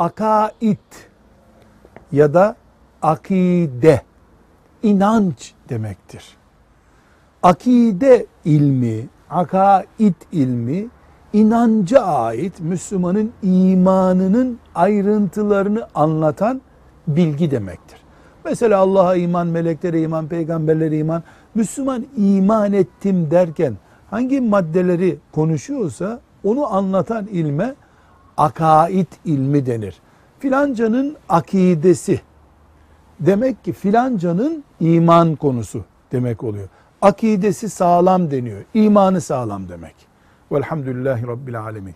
akaid ya da akide inanç demektir. Akide ilmi, akaid ilmi inanca ait Müslümanın imanının ayrıntılarını anlatan bilgi demektir. Mesela Allah'a iman, meleklere iman, peygamberlere iman, Müslüman iman ettim derken hangi maddeleri konuşuyorsa onu anlatan ilme akaid ilmi denir. Filancanın akidesi demek ki filancanın iman konusu demek oluyor. Akidesi sağlam deniyor. İmanı sağlam demek. Velhamdülillahi Rabbil Alemin.